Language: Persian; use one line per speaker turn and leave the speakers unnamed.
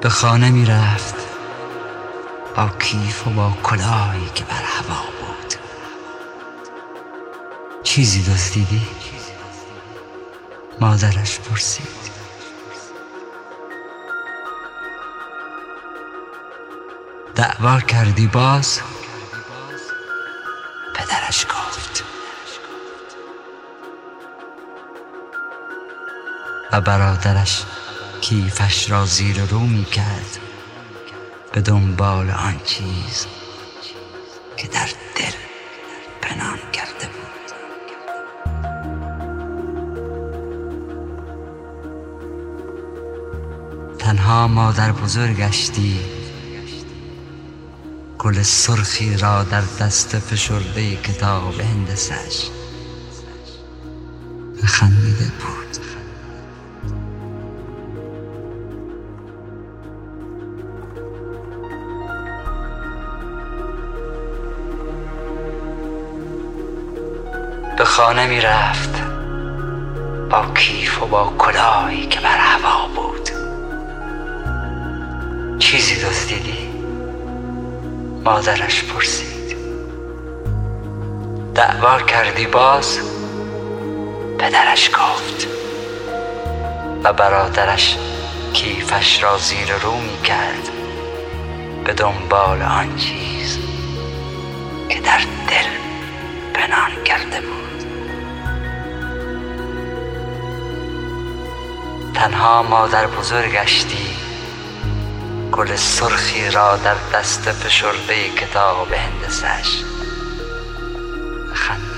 به خانه می رفت. با کیف و با کلاهی که بر هوا بود. چیزی دزدیدی مادرش پرسید. دعوا کردی باز؟ پدرش گفت. و برادرش کیفش را زیر رو می کرد به دنبال آن چیز که در دل پنهان کرده بود. تنها مادر بزرگشتی گل سرخی را در دست فشرده کتاب هندسش خندیده بود. به خانه می رفت. با کیف و با کلاهی که بر هوا بود. چیزی دزدیدی؟ مادرش پرسید. دعوا کردی باز؟ پدرش گفت. و برادرش کیفش را زیر رو می کرد. به دنبال آن چیز که در دل پنهان کرده بود. تنها مادر بزرگشتی گل سرخی را در دست فشرده کتاب هندسش خند